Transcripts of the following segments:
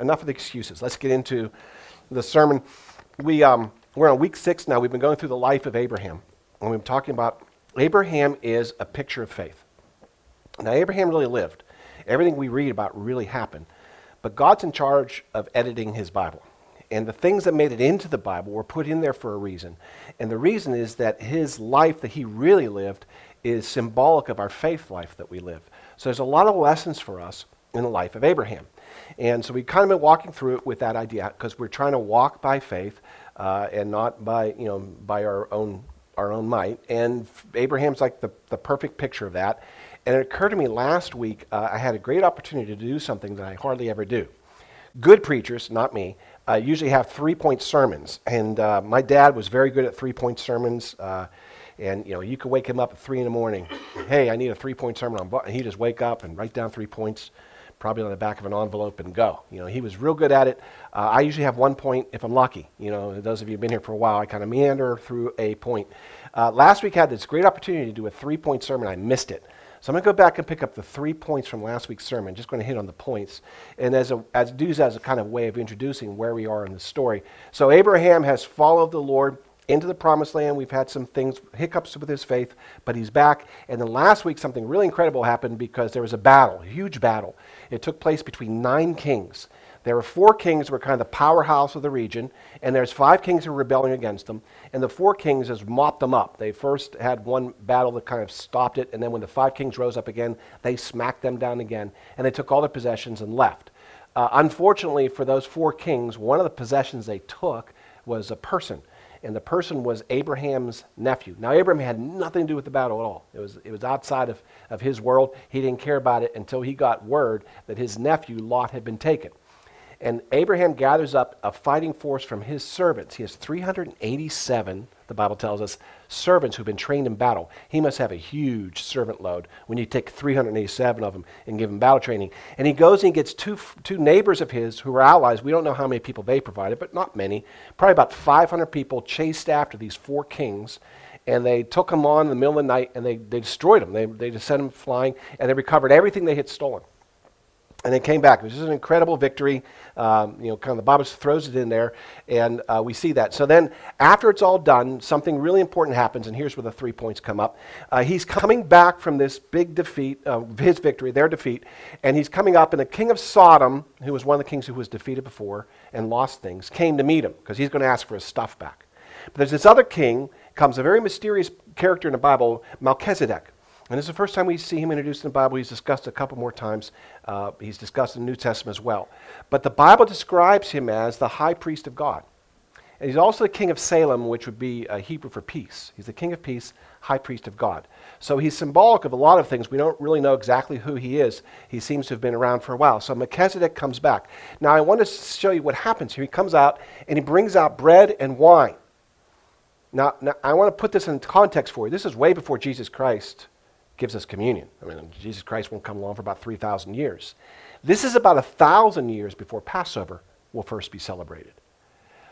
enough of the excuses. Let's get into the sermon. We, um, we're on week six now. We've been going through the life of Abraham. And we've been talking about Abraham is a picture of faith. Now, Abraham really lived. Everything we read about really happened. But God's in charge of editing his Bible. And the things that made it into the Bible were put in there for a reason. And the reason is that his life that he really lived is symbolic of our faith life that we live. So there's a lot of lessons for us in the life of Abraham. And so we kind of been walking through it with that idea because we're trying to walk by faith uh, and not by, you know, by our own, our own might. And Abraham's like the, the perfect picture of that. And it occurred to me last week, uh, I had a great opportunity to do something that I hardly ever do. Good preachers, not me, uh, usually have three point sermons. And uh, my dad was very good at three point sermons. And you know, you could wake him up at three in the morning. hey, I need a three point sermon on. And he just wake up and write down three points, probably on the back of an envelope, and go. You know, he was real good at it. Uh, I usually have one point if I'm lucky. You know, those of you who've been here for a while, I kind of meander through a point. Uh, last week I had this great opportunity to do a three point sermon. I missed it. So I'm going to go back and pick up the three points from last week's sermon. Just going to hit on the points, and as a, as do as a kind of way of introducing where we are in the story. So Abraham has followed the Lord into the promised land. We've had some things hiccups with his faith, but he's back. And then last week something really incredible happened because there was a battle, a huge battle. It took place between nine kings. There were four kings who were kind of the powerhouse of the region, and there's five kings who were rebelling against them. And the four kings has mopped them up. They first had one battle that kind of stopped it, and then when the five kings rose up again, they smacked them down again, and they took all their possessions and left. Uh, unfortunately for those four kings, one of the possessions they took was a person and the person was Abraham's nephew. Now, Abraham had nothing to do with the battle at all. It was, it was outside of, of his world. He didn't care about it until he got word that his nephew, Lot, had been taken. And Abraham gathers up a fighting force from his servants. He has 387, the Bible tells us, servants who've been trained in battle. He must have a huge servant load when you take 387 of them and give them battle training. And he goes and he gets two, two neighbors of his who are allies. We don't know how many people they provided, but not many. Probably about 500 people chased after these four kings. And they took them on in the middle of the night and they, they destroyed them. They, they just sent them flying and they recovered everything they had stolen and they came back. It was just an incredible victory. Um, you know, kind of the Bible throws it in there, and uh, we see that. So then, after it's all done, something really important happens, and here's where the three points come up. Uh, he's coming back from this big defeat, uh, his victory, their defeat, and he's coming up, and the king of Sodom, who was one of the kings who was defeated before and lost things, came to meet him because he's going to ask for his stuff back. But there's this other king, comes a very mysterious character in the Bible, Melchizedek. And this is the first time we see him introduced in the Bible. He's discussed a couple more times. Uh, he's discussed in the New Testament as well. But the Bible describes him as the high priest of God. And he's also the king of Salem, which would be a Hebrew for peace. He's the king of peace, high priest of God. So he's symbolic of a lot of things. We don't really know exactly who he is. He seems to have been around for a while. So Melchizedek comes back. Now I want to show you what happens here. He comes out and he brings out bread and wine. Now, now I want to put this in context for you. This is way before Jesus Christ gives us communion. I mean, Jesus Christ won't come along for about 3,000 years. This is about a 1,000 years before Passover will first be celebrated.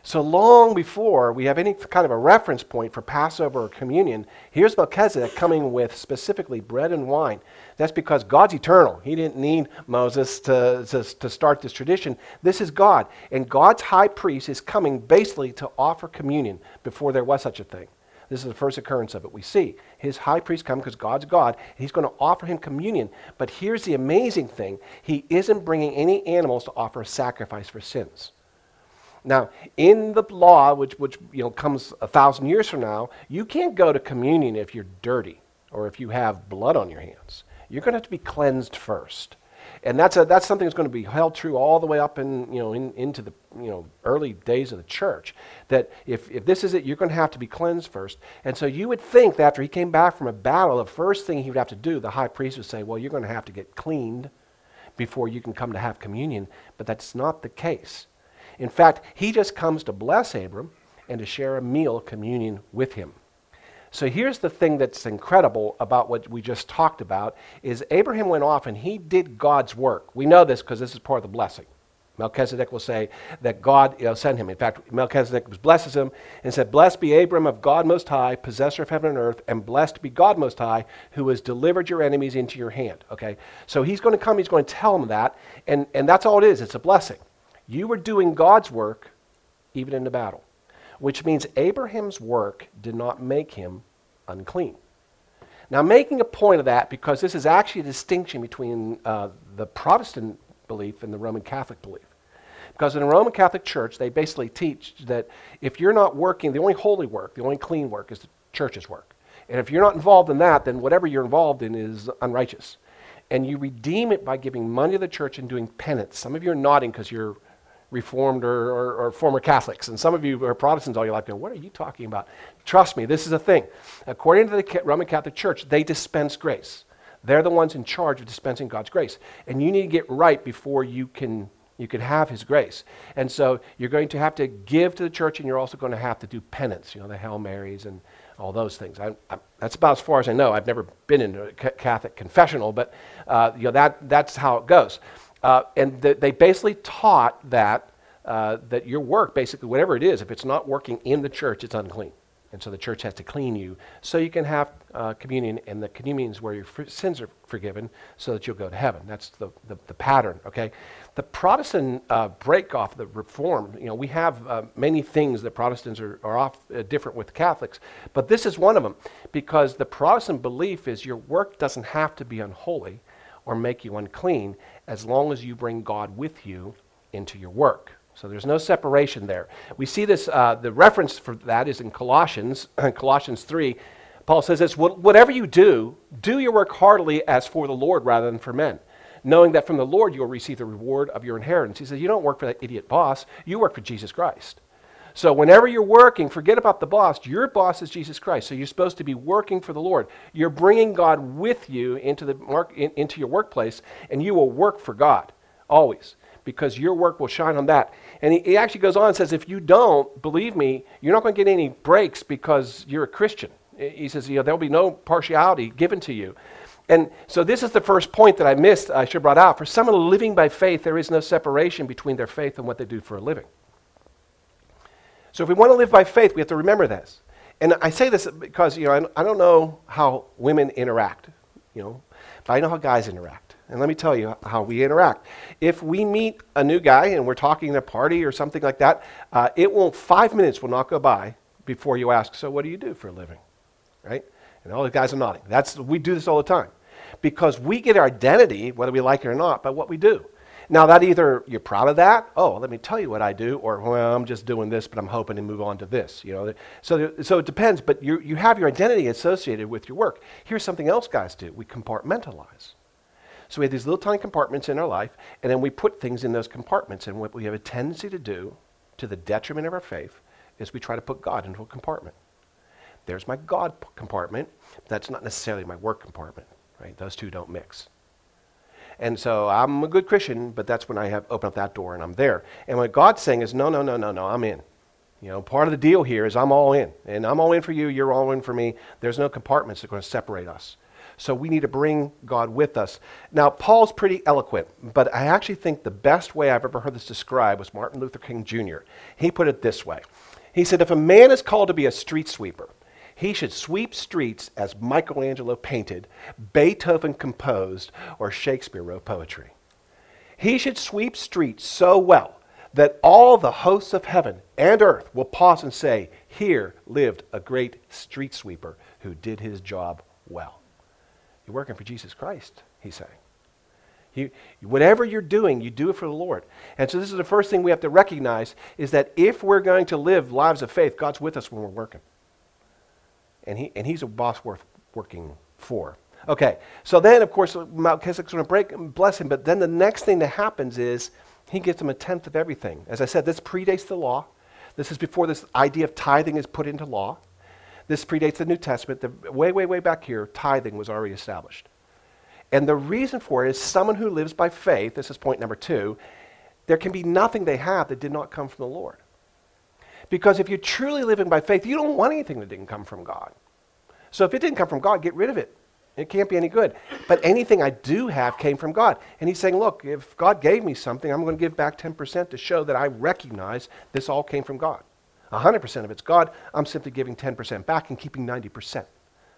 So long before we have any kind of a reference point for Passover or communion, here's Melchizedek coming with specifically bread and wine. That's because God's eternal. He didn't need Moses to, to, to start this tradition. This is God. And God's high priest is coming basically to offer communion before there was such a thing. This is the first occurrence of it. We see his high priest come because God's God. He's going to offer him communion. But here's the amazing thing he isn't bringing any animals to offer a sacrifice for sins. Now, in the law, which, which you know, comes a thousand years from now, you can't go to communion if you're dirty or if you have blood on your hands. You're going to have to be cleansed first and that's, a, that's something that's going to be held true all the way up in, you know, in, into the you know, early days of the church. That if, if this is it, you're going to have to be cleansed first. And so you would think that after he came back from a battle, the first thing he would have to do, the high priest would say, Well, you're going to have to get cleaned before you can come to have communion. But that's not the case. In fact, he just comes to bless Abram and to share a meal, communion with him. So here's the thing that's incredible about what we just talked about is Abraham went off and he did God's work. We know this because this is part of the blessing. Melchizedek will say that God you know, sent him. In fact, Melchizedek blesses him and said, Blessed be Abram of God Most High, possessor of heaven and earth, and blessed be God Most High, who has delivered your enemies into your hand. Okay? So he's going to come, he's going to tell him that, and, and that's all it is. It's a blessing. You were doing God's work even in the battle, which means Abraham's work did not make him unclean. Now, making a point of that because this is actually a distinction between uh, the Protestant belief and the Roman Catholic belief. Because in the Roman Catholic Church, they basically teach that if you're not working, the only holy work, the only clean work is the church's work. And if you're not involved in that, then whatever you're involved in is unrighteous. And you redeem it by giving money to the church and doing penance. Some of you are nodding because you're Reformed or, or, or, former Catholics. And some of you are Protestants all your life What are you talking about? Trust me, this is a thing. According to the Roman Catholic Church, they dispense grace. They're the ones in charge of dispensing God's grace. And you need to get right before you can, you can have His grace. And so you're going to have to give to the church and you're also going to have to do penance, you know, the Hail Marys and all those things. I, I, that's about as far as I know. I've never been in a Catholic confessional, but uh, you know, that, that's how it goes. Uh, and th- they basically taught that, uh, that your work, basically, whatever it is, if it's not working in the church, it's unclean. And so the church has to clean you so you can have uh, communion, and the communion is where your fr- sins are forgiven so that you'll go to heaven. That's the, the, the pattern, okay? The Protestant uh, break off, the reform, you know, we have uh, many things that Protestants are, are off uh, different with Catholics, but this is one of them because the Protestant belief is your work doesn't have to be unholy or make you unclean as long as you bring God with you into your work. So there's no separation there. We see this, uh, the reference for that is in Colossians, Colossians 3. Paul says this Whatever you do, do your work heartily as for the Lord rather than for men, knowing that from the Lord you will receive the reward of your inheritance. He says, You don't work for that idiot boss, you work for Jesus Christ. So whenever you're working, forget about the boss. Your boss is Jesus Christ. So you're supposed to be working for the Lord. You're bringing God with you into the mark, in, into your workplace, and you will work for God always because your work will shine on that. And he, he actually goes on and says, if you don't, believe me, you're not going to get any breaks because you're a Christian. He says, you know, there'll be no partiality given to you. And so this is the first point that I missed, I should have brought out. For someone living by faith, there is no separation between their faith and what they do for a living. So if we want to live by faith, we have to remember this. And I say this because, you know, I don't know how women interact, you know, but I know how guys interact. And let me tell you how we interact. If we meet a new guy and we're talking at a party or something like that, uh, it won't, five minutes will not go by before you ask, so what do you do for a living? Right? And all the guys are nodding. That's, we do this all the time. Because we get our identity, whether we like it or not, by what we do. Now, that either you're proud of that, oh, let me tell you what I do, or, well, I'm just doing this, but I'm hoping to move on to this. You know? So, so it depends, but you, you have your identity associated with your work. Here's something else guys do we compartmentalize. So we have these little tiny compartments in our life, and then we put things in those compartments. And what we have a tendency to do, to the detriment of our faith, is we try to put God into a compartment. There's my God compartment. That's not necessarily my work compartment, right? Those two don't mix. And so I'm a good Christian, but that's when I have opened up that door and I'm there. And what God's saying is, no, no, no, no, no, I'm in. You know, part of the deal here is I'm all in. And I'm all in for you, you're all in for me. There's no compartments that are going to separate us. So we need to bring God with us. Now, Paul's pretty eloquent, but I actually think the best way I've ever heard this described was Martin Luther King Jr. He put it this way He said, If a man is called to be a street sweeper, he should sweep streets as Michelangelo painted, Beethoven composed, or Shakespeare wrote poetry. He should sweep streets so well that all the hosts of heaven and earth will pause and say, Here lived a great street sweeper who did his job well. You're working for Jesus Christ, he's saying. You, whatever you're doing, you do it for the Lord. And so this is the first thing we have to recognize is that if we're going to live lives of faith, God's with us when we're working and, he, and he's a boss worth working for. Okay, so then, of course, Melchizedek's going to break bless him, but then the next thing that happens is he gives him a tenth of everything. As I said, this predates the law. This is before this idea of tithing is put into law. This predates the New Testament. The, way, way, way back here, tithing was already established. And the reason for it is someone who lives by faith, this is point number two, there can be nothing they have that did not come from the Lord. Because if you're truly living by faith, you don't want anything that didn't come from God. So if it didn't come from God, get rid of it. It can't be any good. But anything I do have came from God. And he's saying, look, if God gave me something, I'm going to give back 10% to show that I recognize this all came from God. 100% of it's God. I'm simply giving 10% back and keeping 90%.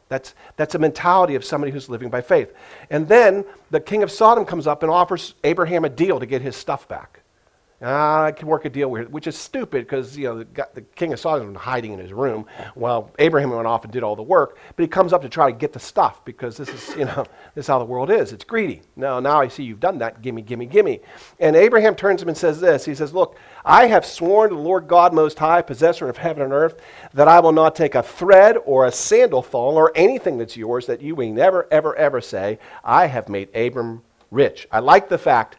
That's, that's a mentality of somebody who's living by faith. And then the king of Sodom comes up and offers Abraham a deal to get his stuff back. Ah, I can work a deal with it, which is stupid because you know the, the king of Sodom was hiding in his room while Abraham went off and did all the work. But he comes up to try to get the stuff because this is you know this is how the world is. It's greedy. No, now I see you've done that. Gimme, gimme, gimme. And Abraham turns him and says this. He says, "Look, I have sworn to the Lord God Most High, possessor of heaven and earth, that I will not take a thread or a sandal thong or anything that's yours that you may never, ever, ever say, I have made Abram rich." I like the fact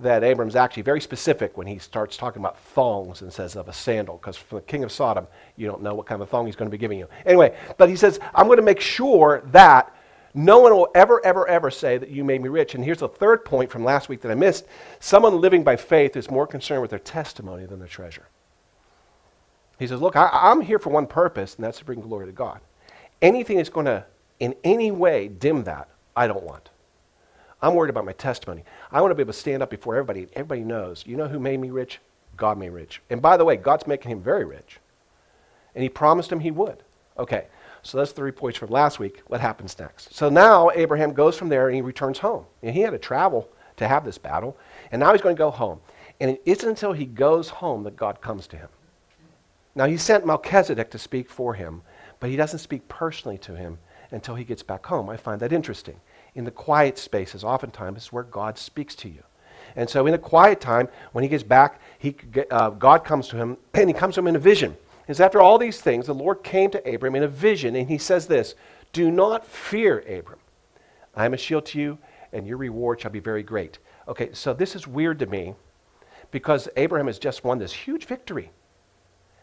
that Abram's actually very specific when he starts talking about thongs and says of a sandal, because for the king of Sodom, you don't know what kind of thong he's going to be giving you. Anyway, but he says, I'm going to make sure that no one will ever, ever, ever say that you made me rich. And here's the third point from last week that I missed someone living by faith is more concerned with their testimony than their treasure. He says, Look, I, I'm here for one purpose, and that's to bring glory to God. Anything that's going to in any way dim that, I don't want. I'm worried about my testimony. I want to be able to stand up before everybody. Everybody knows. You know who made me rich? God made me rich. And by the way, God's making him very rich. And he promised him he would. Okay, so that's three points from last week. What happens next? So now Abraham goes from there and he returns home. And he had to travel to have this battle. And now he's going to go home. And it isn't until he goes home that God comes to him. Now he sent Melchizedek to speak for him, but he doesn't speak personally to him until he gets back home. I find that interesting in the quiet spaces, oftentimes, is where God speaks to you. And so, in the quiet time, when he gets back, he, uh, God comes to him, and he comes to him in a vision. Because after all these things, the Lord came to Abram in a vision, and he says this Do not fear, Abram. I am a shield to you, and your reward shall be very great. Okay, so this is weird to me because Abraham has just won this huge victory.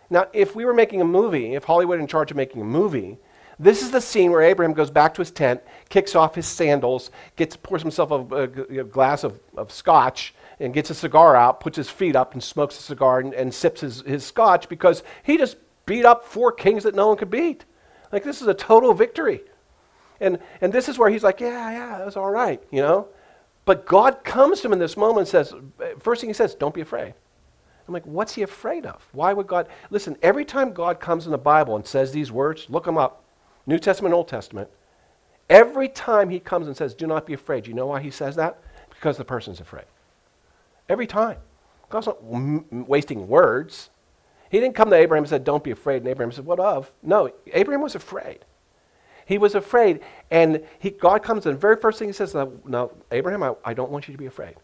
Now, if we were making a movie, if Hollywood in charge of making a movie, this is the scene where Abraham goes back to his tent, kicks off his sandals, gets, pours himself a, a, a glass of, of, scotch, and gets a cigar out, puts his feet up, and smokes a cigar and, and sips his, his scotch because he just beat up four kings that no one could beat. Like, this is a total victory. And, and this is where he's like, yeah, yeah, that's all right, you know? But God comes to him in this moment and says, first thing he says, don't be afraid. I'm like, what's he afraid of? Why would God? Listen, every time God comes in the Bible and says these words, look them up. New Testament, Old Testament, every time he comes and says, Do not be afraid, you know why he says that? Because the person's afraid. Every time. God's not wasting words. He didn't come to Abraham and said, Don't be afraid. And Abraham said, What of? No, Abraham was afraid. He was afraid. And he, God comes and the very first thing he says, Now, Abraham, I, I don't want you to be afraid.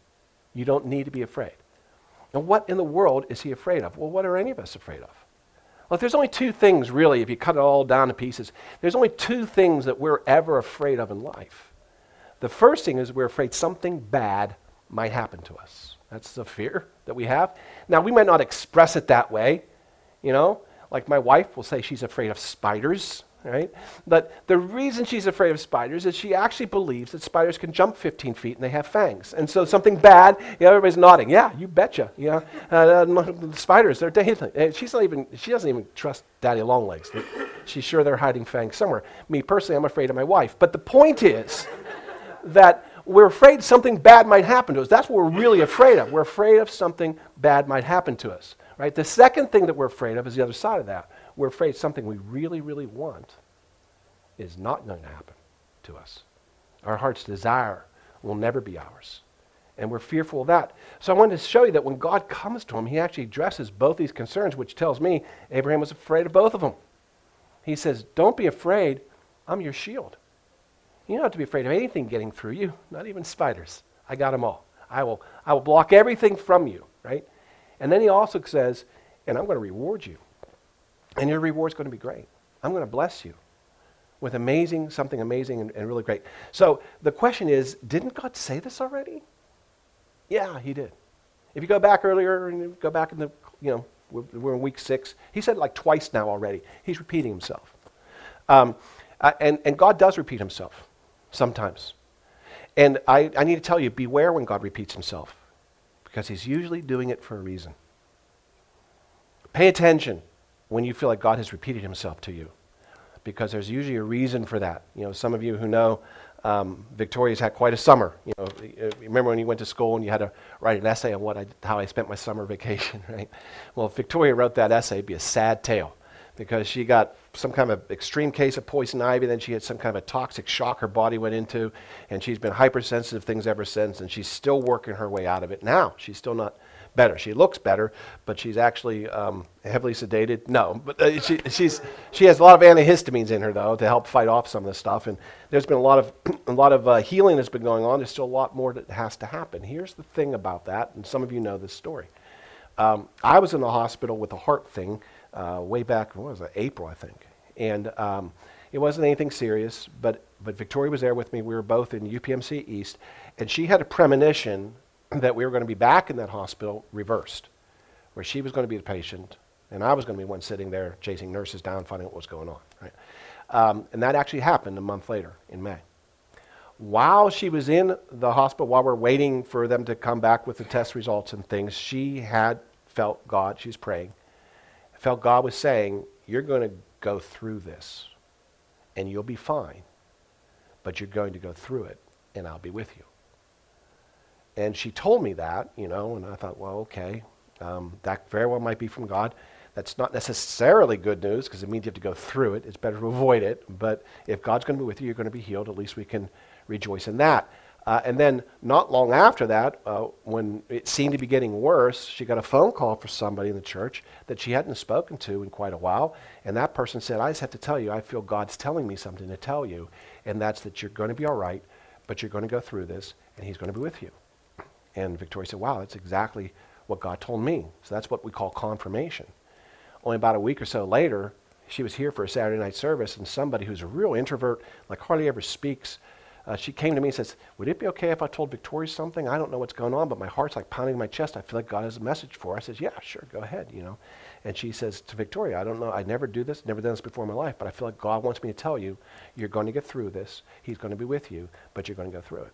You don't need to be afraid. And what in the world is he afraid of? Well, what are any of us afraid of? Well, there's only two things, really, if you cut it all down to pieces, there's only two things that we're ever afraid of in life. The first thing is we're afraid something bad might happen to us. That's the fear that we have. Now, we might not express it that way, you know, like my wife will say she's afraid of spiders right? But the reason she's afraid of spiders is she actually believes that spiders can jump 15 feet and they have fangs. And so something bad, you know, everybody's nodding. Yeah, you betcha. Yeah, uh, uh, spiders, they're deadly. She's not even, she doesn't even trust daddy longlegs. She's sure they're hiding fangs somewhere. Me personally, I'm afraid of my wife. But the point is that we're afraid something bad might happen to us. That's what we're really afraid of. We're afraid of something bad might happen to us. Right? The second thing that we're afraid of is the other side of that we're afraid something we really, really want is not going to happen to us. Our heart's desire will never be ours. And we're fearful of that. So I wanted to show you that when God comes to him, he actually addresses both these concerns, which tells me Abraham was afraid of both of them. He says, Don't be afraid, I'm your shield. You don't have to be afraid of anything getting through you, not even spiders. I got them all. I will, I will block everything from you, right? And then he also says, And I'm going to reward you. And your reward's going to be great. I'm going to bless you with amazing, something amazing and, and, really great. So the question is, didn't God say this already? Yeah, he did. If you go back earlier and go back in the, you know, we're, we're in week six, he said like twice now already. He's repeating himself. Um, uh, and, and God does repeat himself sometimes. And I, I need to tell you, beware when God repeats himself because he's usually doing it for a reason. Pay attention when you feel like God has repeated himself to you. Because there's usually a reason for that. You know, some of you who know um, Victoria's had quite a summer. You know, remember when you went to school and you had to write an essay on what I, how I spent my summer vacation, right? Well, if Victoria wrote that essay, it'd be a sad tale because she got some kind of extreme case of poison ivy, then she had some kind of a toxic shock her body went into, and she's been hypersensitive things ever since, and she's still working her way out of it. Now, she's still not better. She looks better, but she's actually um, heavily sedated. No, but uh, she, she's, she has a lot of antihistamines in her, though, to help fight off some of this stuff. And there's been a lot of, a lot of uh, healing that's been going on. There's still a lot more that has to happen. Here's the thing about that, and some of you know this story. Um, I was in the hospital with a heart thing uh, way back, what was it, April, I think. And um, it wasn't anything serious, but, but Victoria was there with me. We were both in UPMC East, and she had a premonition that we were going to be back in that hospital reversed, where she was going to be the patient, and I was going to be one sitting there chasing nurses down, finding out what was going on. Right? Um, and that actually happened a month later in May. While she was in the hospital, while we're waiting for them to come back with the test results and things, she had felt God, she was praying, felt God was saying, You're going to go through this and you'll be fine, but you're going to go through it and I'll be with you. And she told me that, you know, and I thought, well, okay, um, that very well might be from God. That's not necessarily good news because it means you have to go through it. It's better to avoid it. But if God's going to be with you, you're going to be healed. At least we can rejoice in that. Uh, and then, not long after that, uh, when it seemed to be getting worse, she got a phone call from somebody in the church that she hadn't spoken to in quite a while. And that person said, I just have to tell you, I feel God's telling me something to tell you. And that's that you're going to be all right, but you're going to go through this, and He's going to be with you. And Victoria said, Wow, that's exactly what God told me. So that's what we call confirmation. Only about a week or so later, she was here for a Saturday night service, and somebody who's a real introvert, like hardly ever speaks, uh, she came to me and says, Would it be okay if I told Victoria something? I don't know what's going on, but my heart's like pounding in my chest. I feel like God has a message for her. I says, Yeah, sure, go ahead, you know. And she says to Victoria, I don't know, I never do this, never done this before in my life, but I feel like God wants me to tell you, you're going to get through this. He's going to be with you, but you're going to go through it.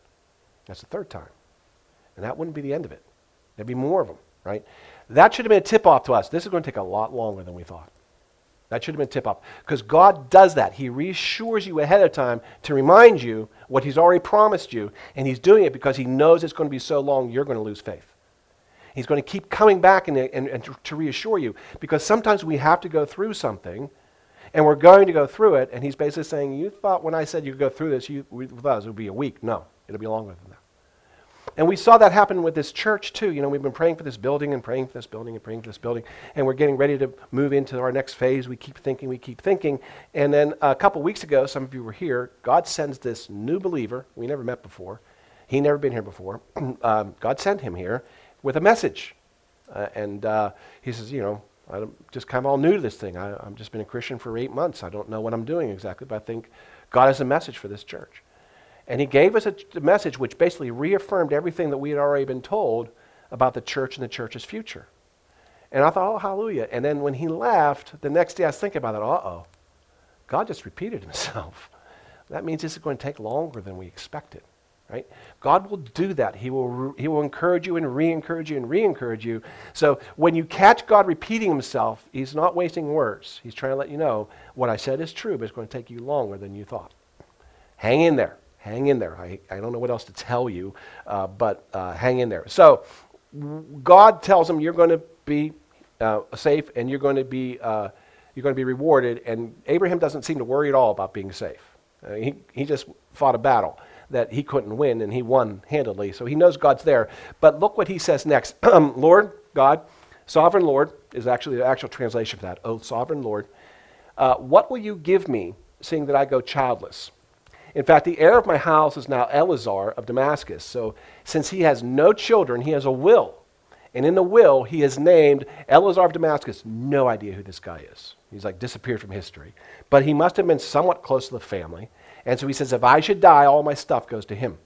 That's the third time. And that wouldn't be the end of it. There'd be more of them, right? That should have been a tip off to us. This is going to take a lot longer than we thought. That should have been tip off. Because God does that. He reassures you ahead of time to remind you what He's already promised you. And He's doing it because He knows it's going to be so long you're going to lose faith. He's going to keep coming back and, and, and to reassure you. Because sometimes we have to go through something and we're going to go through it. And He's basically saying, You thought when I said you could go through this, you, us, it would be a week. No, it'll be longer than that. And we saw that happen with this church too. You know, we've been praying for this building and praying for this building and praying for this building, and we're getting ready to move into our next phase. We keep thinking, we keep thinking. And then a couple weeks ago, some of you were here, God sends this new believer, we never met before, he never been here before. um, God sent him here with a message. Uh, and uh, he says, you know, I'm just kind of all new to this thing. I, I've just been a Christian for eight months. I don't know what I'm doing exactly, but I think God has a message for this church. And he gave us a, message which basically reaffirmed everything that we had already been told about the church and the church's future. And I thought, oh, hallelujah. And then when he left, the next day I was thinking about it, uh oh, God just repeated himself. That means this is going to take longer than we expected, right? God will do that. He will, re- he will encourage you and re encourage you and re encourage you. So when you catch God repeating himself, he's not wasting words. He's trying to let you know what I said is true, but it's going to take you longer than you thought. Hang in there hang in there. I, I don't know what else to tell you, uh, but uh, hang in there. So God tells him you're going to be uh, safe and you're going to be uh, you're going to be rewarded. And Abraham doesn't seem to worry at all about being safe. Uh, he he just fought a battle that he couldn't win and he won handily. So he knows God's there. But look what he says next. Lord God, sovereign Lord is actually the actual translation for that. Oh, sovereign Lord, uh, what will you give me, seeing that I go childless? In fact, the heir of my house is now Eleazar of Damascus. So, since he has no children, he has a will. And in the will, he is named Eleazar of Damascus. No idea who this guy is. He's like disappeared from history. But he must have been somewhat close to the family. And so he says, if I should die, all my stuff goes to him.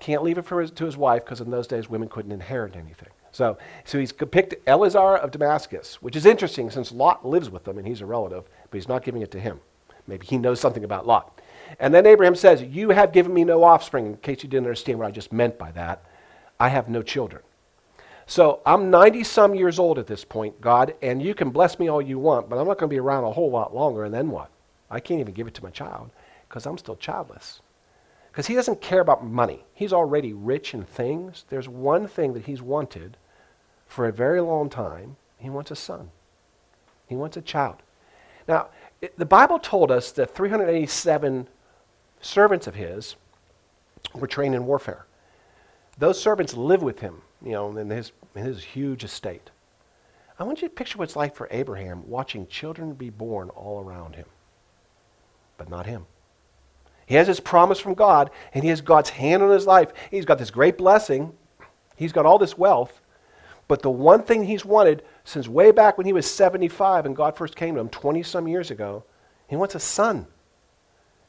Can't leave it his, to his wife because in those days women couldn't inherit anything. So, so he's picked Eleazar of Damascus, which is interesting since Lot lives with them and he's a relative, but he's not giving it to him. Maybe he knows something about Lot. And then Abraham says, You have given me no offspring. In case you didn't understand what I just meant by that, I have no children. So I'm 90 some years old at this point, God, and you can bless me all you want, but I'm not going to be around a whole lot longer, and then what? I can't even give it to my child because I'm still childless. Because he doesn't care about money. He's already rich in things. There's one thing that he's wanted for a very long time. He wants a son, he wants a child. Now, it, the Bible told us that 387 servants of his were trained in warfare. Those servants live with him you know, in his, in his huge estate. I want you to picture what it's like for Abraham watching children be born all around him, but not him. He has his promise from God, and he has God's hand on his life. He's got this great blessing, he's got all this wealth, but the one thing he's wanted since way back when he was 75 and God first came to him 20 some years ago, he wants a son.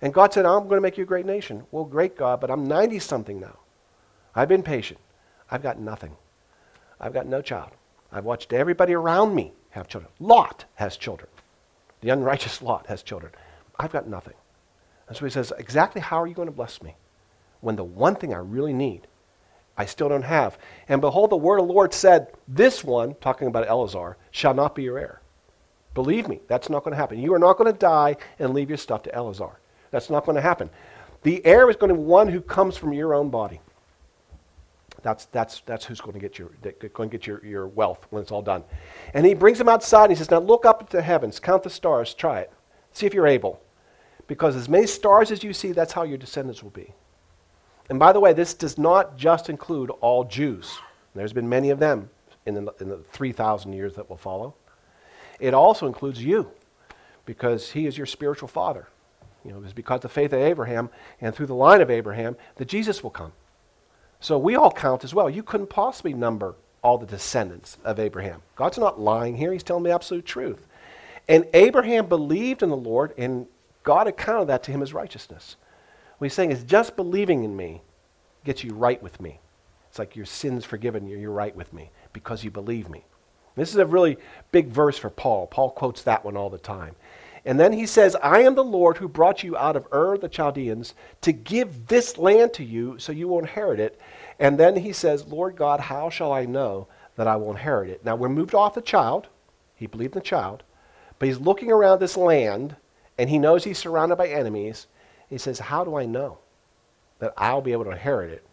And God said, I'm going to make you a great nation. Well, great God, but I'm 90 something now. I've been patient. I've got nothing. I've got no child. I've watched everybody around me have children. Lot has children. The unrighteous Lot has children. I've got nothing. And so he says, Exactly how are you going to bless me when the one thing I really need I still don't have? And behold, the word of the Lord said, This one, talking about Eleazar, shall not be your heir. Believe me, that's not going to happen. You are not going to die and leave your stuff to Eleazar. That's not going to happen. The heir is going to be one who comes from your own body. That's, that's, that's who's going to get, your, going to get your, your wealth when it's all done. And he brings him outside and he says, Now look up at the heavens, count the stars, try it. See if you're able. Because as many stars as you see, that's how your descendants will be. And by the way, this does not just include all Jews. There's been many of them in the, in the 3,000 years that will follow. It also includes you, because he is your spiritual father. You know, it's because of the faith of Abraham and through the line of Abraham that Jesus will come. So we all count as well. You couldn't possibly number all the descendants of Abraham. God's not lying here, He's telling the absolute truth. And Abraham believed in the Lord, and God accounted that to him as righteousness. What he's saying is just believing in me gets you right with me. It's like your sins forgiven, you're right with me because you believe me. This is a really big verse for Paul. Paul quotes that one all the time. And then he says, I am the Lord who brought you out of Ur the Chaldeans to give this land to you so you will inherit it. And then he says, Lord God, how shall I know that I will inherit it? Now we're moved off the child. He believed in the child. But he's looking around this land and he knows he's surrounded by enemies. He says, How do I know that I'll be able to inherit it?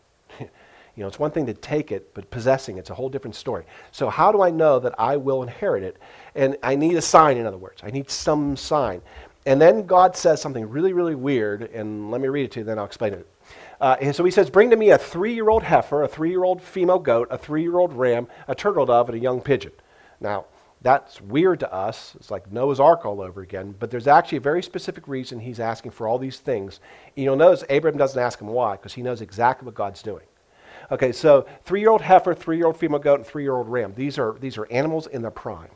You know, it's one thing to take it, but possessing it's a whole different story. So, how do I know that I will inherit it? And I need a sign, in other words. I need some sign. And then God says something really, really weird, and let me read it to you, then I'll explain it. Uh, so he says, Bring to me a three year old heifer, a three year old female goat, a three year old ram, a turtle dove, and a young pigeon. Now, that's weird to us. It's like Noah's Ark all over again. But there's actually a very specific reason he's asking for all these things. And you'll notice Abraham doesn't ask him why, because he knows exactly what God's doing. Okay, so three year old heifer, three year old female goat, and three year old ram. These are, these are animals in their prime.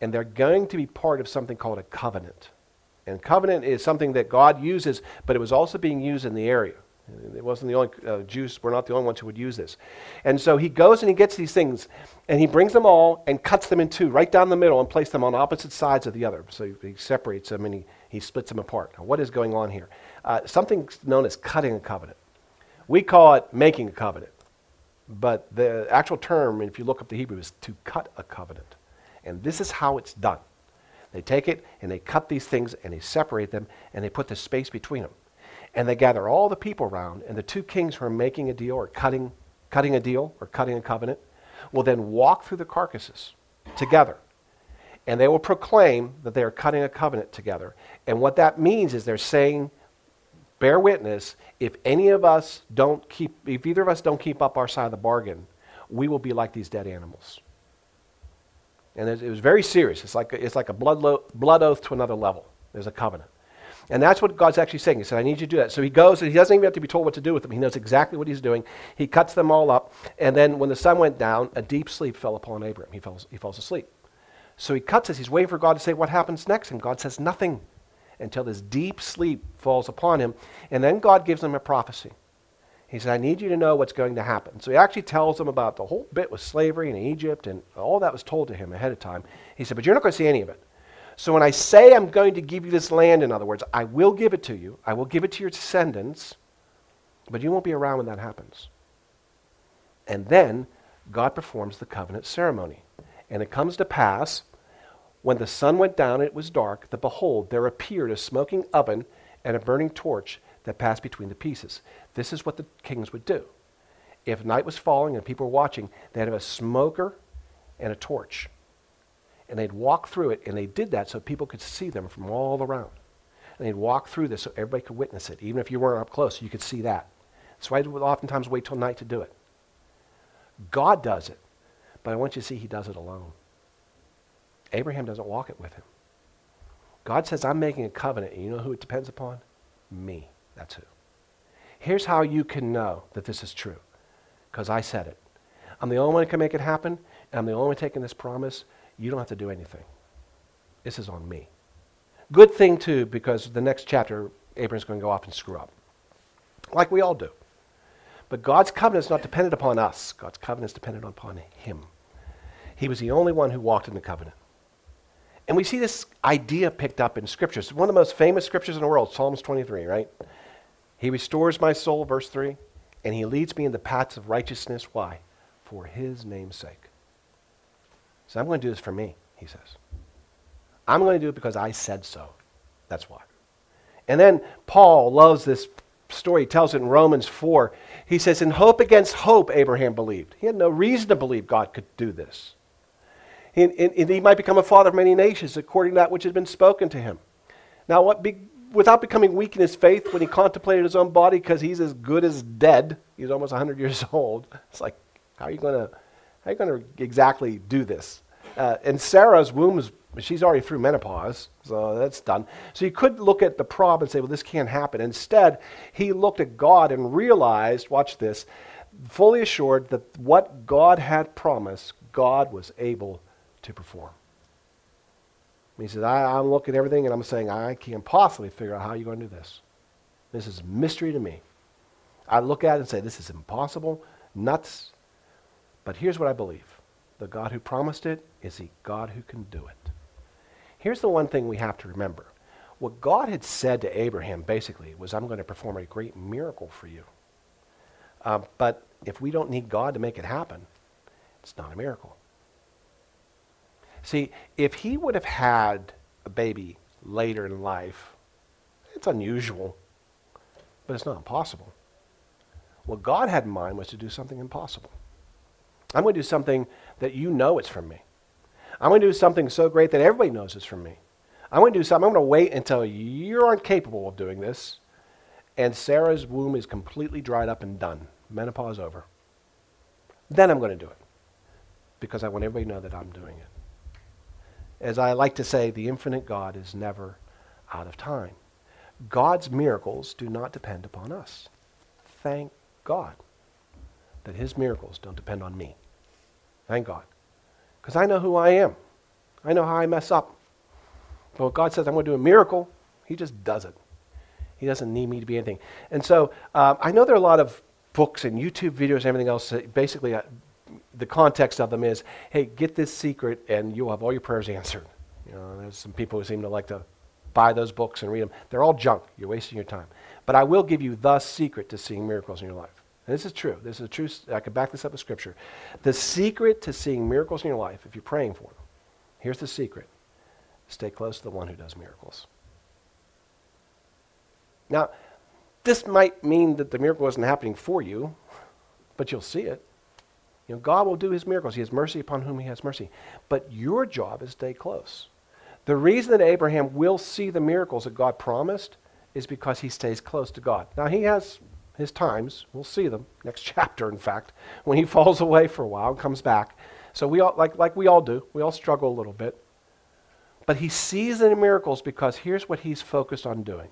And they're going to be part of something called a covenant. And covenant is something that God uses, but it was also being used in the area. It wasn't the only uh, Jews were not the only ones who would use this. And so he goes and he gets these things and he brings them all and cuts them in two, right down the middle, and places them on opposite sides of the other. So he separates them and he, he splits them apart. Now, what is going on here? Uh, something known as cutting a covenant. We call it making a covenant. But the actual term, if you look up the Hebrew, is to cut a covenant. And this is how it's done. They take it and they cut these things and they separate them and they put the space between them. And they gather all the people around, and the two kings who are making a deal or cutting, cutting a deal or cutting a covenant will then walk through the carcasses together. And they will proclaim that they are cutting a covenant together. And what that means is they're saying, bear witness, if any of us don't keep, if either of us don't keep up our side of the bargain, we will be like these dead animals. And it was very serious. It's like, it's like a blood, lo- blood oath to another level. There's a covenant. And that's what God's actually saying. He said, I need you to do that. So he goes, and he doesn't even have to be told what to do with them. He knows exactly what he's doing. He cuts them all up. And then when the sun went down, a deep sleep fell upon Abraham. He falls, he falls asleep. So he cuts this. He's waiting for God to say what happens next. And God says nothing until this deep sleep falls upon him. And then God gives him a prophecy. He said, I need you to know what's going to happen. So he actually tells him about the whole bit with slavery in Egypt, and all that was told to him ahead of time. He said, But you're not going to see any of it. So when I say I'm going to give you this land, in other words, I will give it to you, I will give it to your descendants, but you won't be around when that happens. And then God performs the covenant ceremony. And it comes to pass, when the sun went down and it was dark, that behold, there appeared a smoking oven and a burning torch that passed between the pieces. This is what the kings would do. If night was falling and people were watching, they'd have a smoker and a torch. And they'd walk through it, and they did that so people could see them from all around. And they'd walk through this so everybody could witness it. Even if you weren't up close, you could see that. So I would oftentimes wait till night to do it. God does it. But I want you to see he does it alone. Abraham doesn't walk it with him. God says, I'm making a covenant, and you know who it depends upon? Me. That's who. Here's how you can know that this is true, because I said it. I'm the only one who can make it happen, and I'm the only one taking this promise. You don't have to do anything. This is on me. Good thing, too, because the next chapter, Abraham's going to go off and screw up, like we all do. But God's covenant is not dependent upon us, God's covenant is dependent upon Him. He was the only one who walked in the covenant. And we see this idea picked up in scriptures. One of the most famous scriptures in the world, Psalms 23, right? He restores my soul, verse 3, and he leads me in the paths of righteousness. Why? For his name's sake. So I'm going to do this for me, he says. I'm going to do it because I said so. That's why. And then Paul loves this story. He tells it in Romans 4. He says, In hope against hope, Abraham believed. He had no reason to believe God could do this and, he might become a father of many nations according to that which has been spoken to him. Now, what be, without becoming weak in his faith, when he contemplated his own body, because he's as good as dead, he's almost 100 years old. It's like, how are you going to, how are you going to exactly do this? Uh, and Sarah's womb is, she's already through menopause, so that's done. So you could look at the problem and say, well, this can't happen. Instead, he looked at God and realized, watch this, fully assured that what God had promised, God was able to perform. he says, I, am looking at everything and I'm saying, I can't possibly figure out how you're going to do this. This is mystery to me. I look at it and say, this is impossible, nuts. But here's what I believe. The God who promised it is the God who can do it. Here's the one thing we have to remember. What God had said to Abraham basically was, I'm going to perform a great miracle for you. Uh, but if we don't need God to make it happen, it's not a miracle. See, if he would have had a baby later in life, it's unusual, but it's not impossible. What God had in mind was to do something impossible. I'm going to do something that you know it's from me. I'm going to do something so great that everybody knows it's from me. I'm going to do something. I'm going to wait until you aren't capable of doing this, and Sarah's womb is completely dried up and done. Menopause over. Then I'm going to do it because I want everybody to know that I'm doing it. As I like to say, the infinite God is never out of time. God's miracles do not depend upon us. Thank God that his miracles don't depend on me. Thank God. Because I know who I am. I know how I mess up. But when God says I'm going to do a miracle, he just does it. He doesn't need me to be anything. And so um, I know there are a lot of books and YouTube videos and everything else that basically uh, the context of them is, hey, get this secret and you'll have all your prayers answered. You know, there's some people who seem to like to buy those books and read them. They're all junk. You're wasting your time. But I will give you the secret to seeing miracles in your life. And this is true. This is a true. I can back this up with Scripture. The secret to seeing miracles in your life, if you're praying for them, here's the secret stay close to the one who does miracles. Now, this might mean that the miracle isn't happening for you, but you'll see it. You know, God will do his miracles. He has mercy upon whom he has mercy. But your job is to stay close. The reason that Abraham will see the miracles that God promised is because he stays close to God. Now, he has his times. We'll see them next chapter, in fact, when he falls away for a while and comes back. So we all, like, like we all do, we all struggle a little bit. But he sees the miracles because here's what he's focused on doing.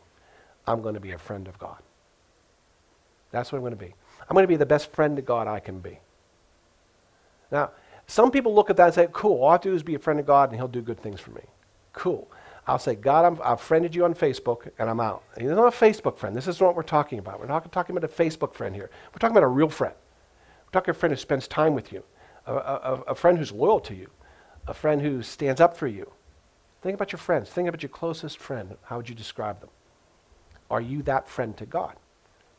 I'm going to be a friend of God. That's what I'm going to be. I'm going to be the best friend to God I can be. Now, some people look at that and say, cool, all I have to do is be a friend of God and he'll do good things for me. Cool. I'll say, God, i have friended you on Facebook and I'm out. He's not a Facebook friend. This is what we're talking about. We're not talking about a Facebook friend here. We're talking about a real friend. We're talking about a friend who spends time with you, a, a, a friend who's loyal to you, a friend who stands up for you. Think about your friends. Think about your closest friend. How would you describe them? Are you that friend to God?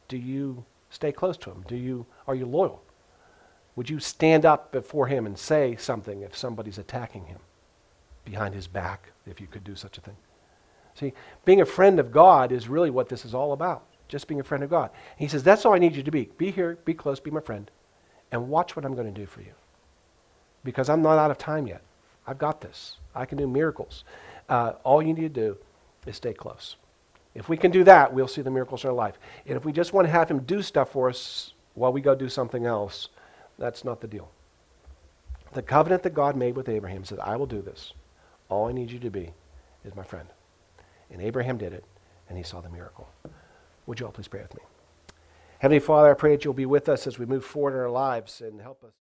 Do you stay close to him? Do you, are you loyal? Would you stand up before him and say something if somebody's attacking him behind his back, if you could do such a thing? See, being a friend of God is really what this is all about. Just being a friend of God. He says, That's all I need you to be. Be here, be close, be my friend, and watch what I'm going to do for you. Because I'm not out of time yet. I've got this. I can do miracles. Uh, all you need to do is stay close. If we can do that, we'll see the miracles in our life. And if we just want to have Him do stuff for us while we go do something else, That's not the deal. The covenant that God made with Abraham said, I will do this. All I need you to be is my friend. And Abraham did it, and he saw the miracle. Would you all please pray with me? Heavenly Father, I pray that you'll be with us as we move forward in our lives and help us.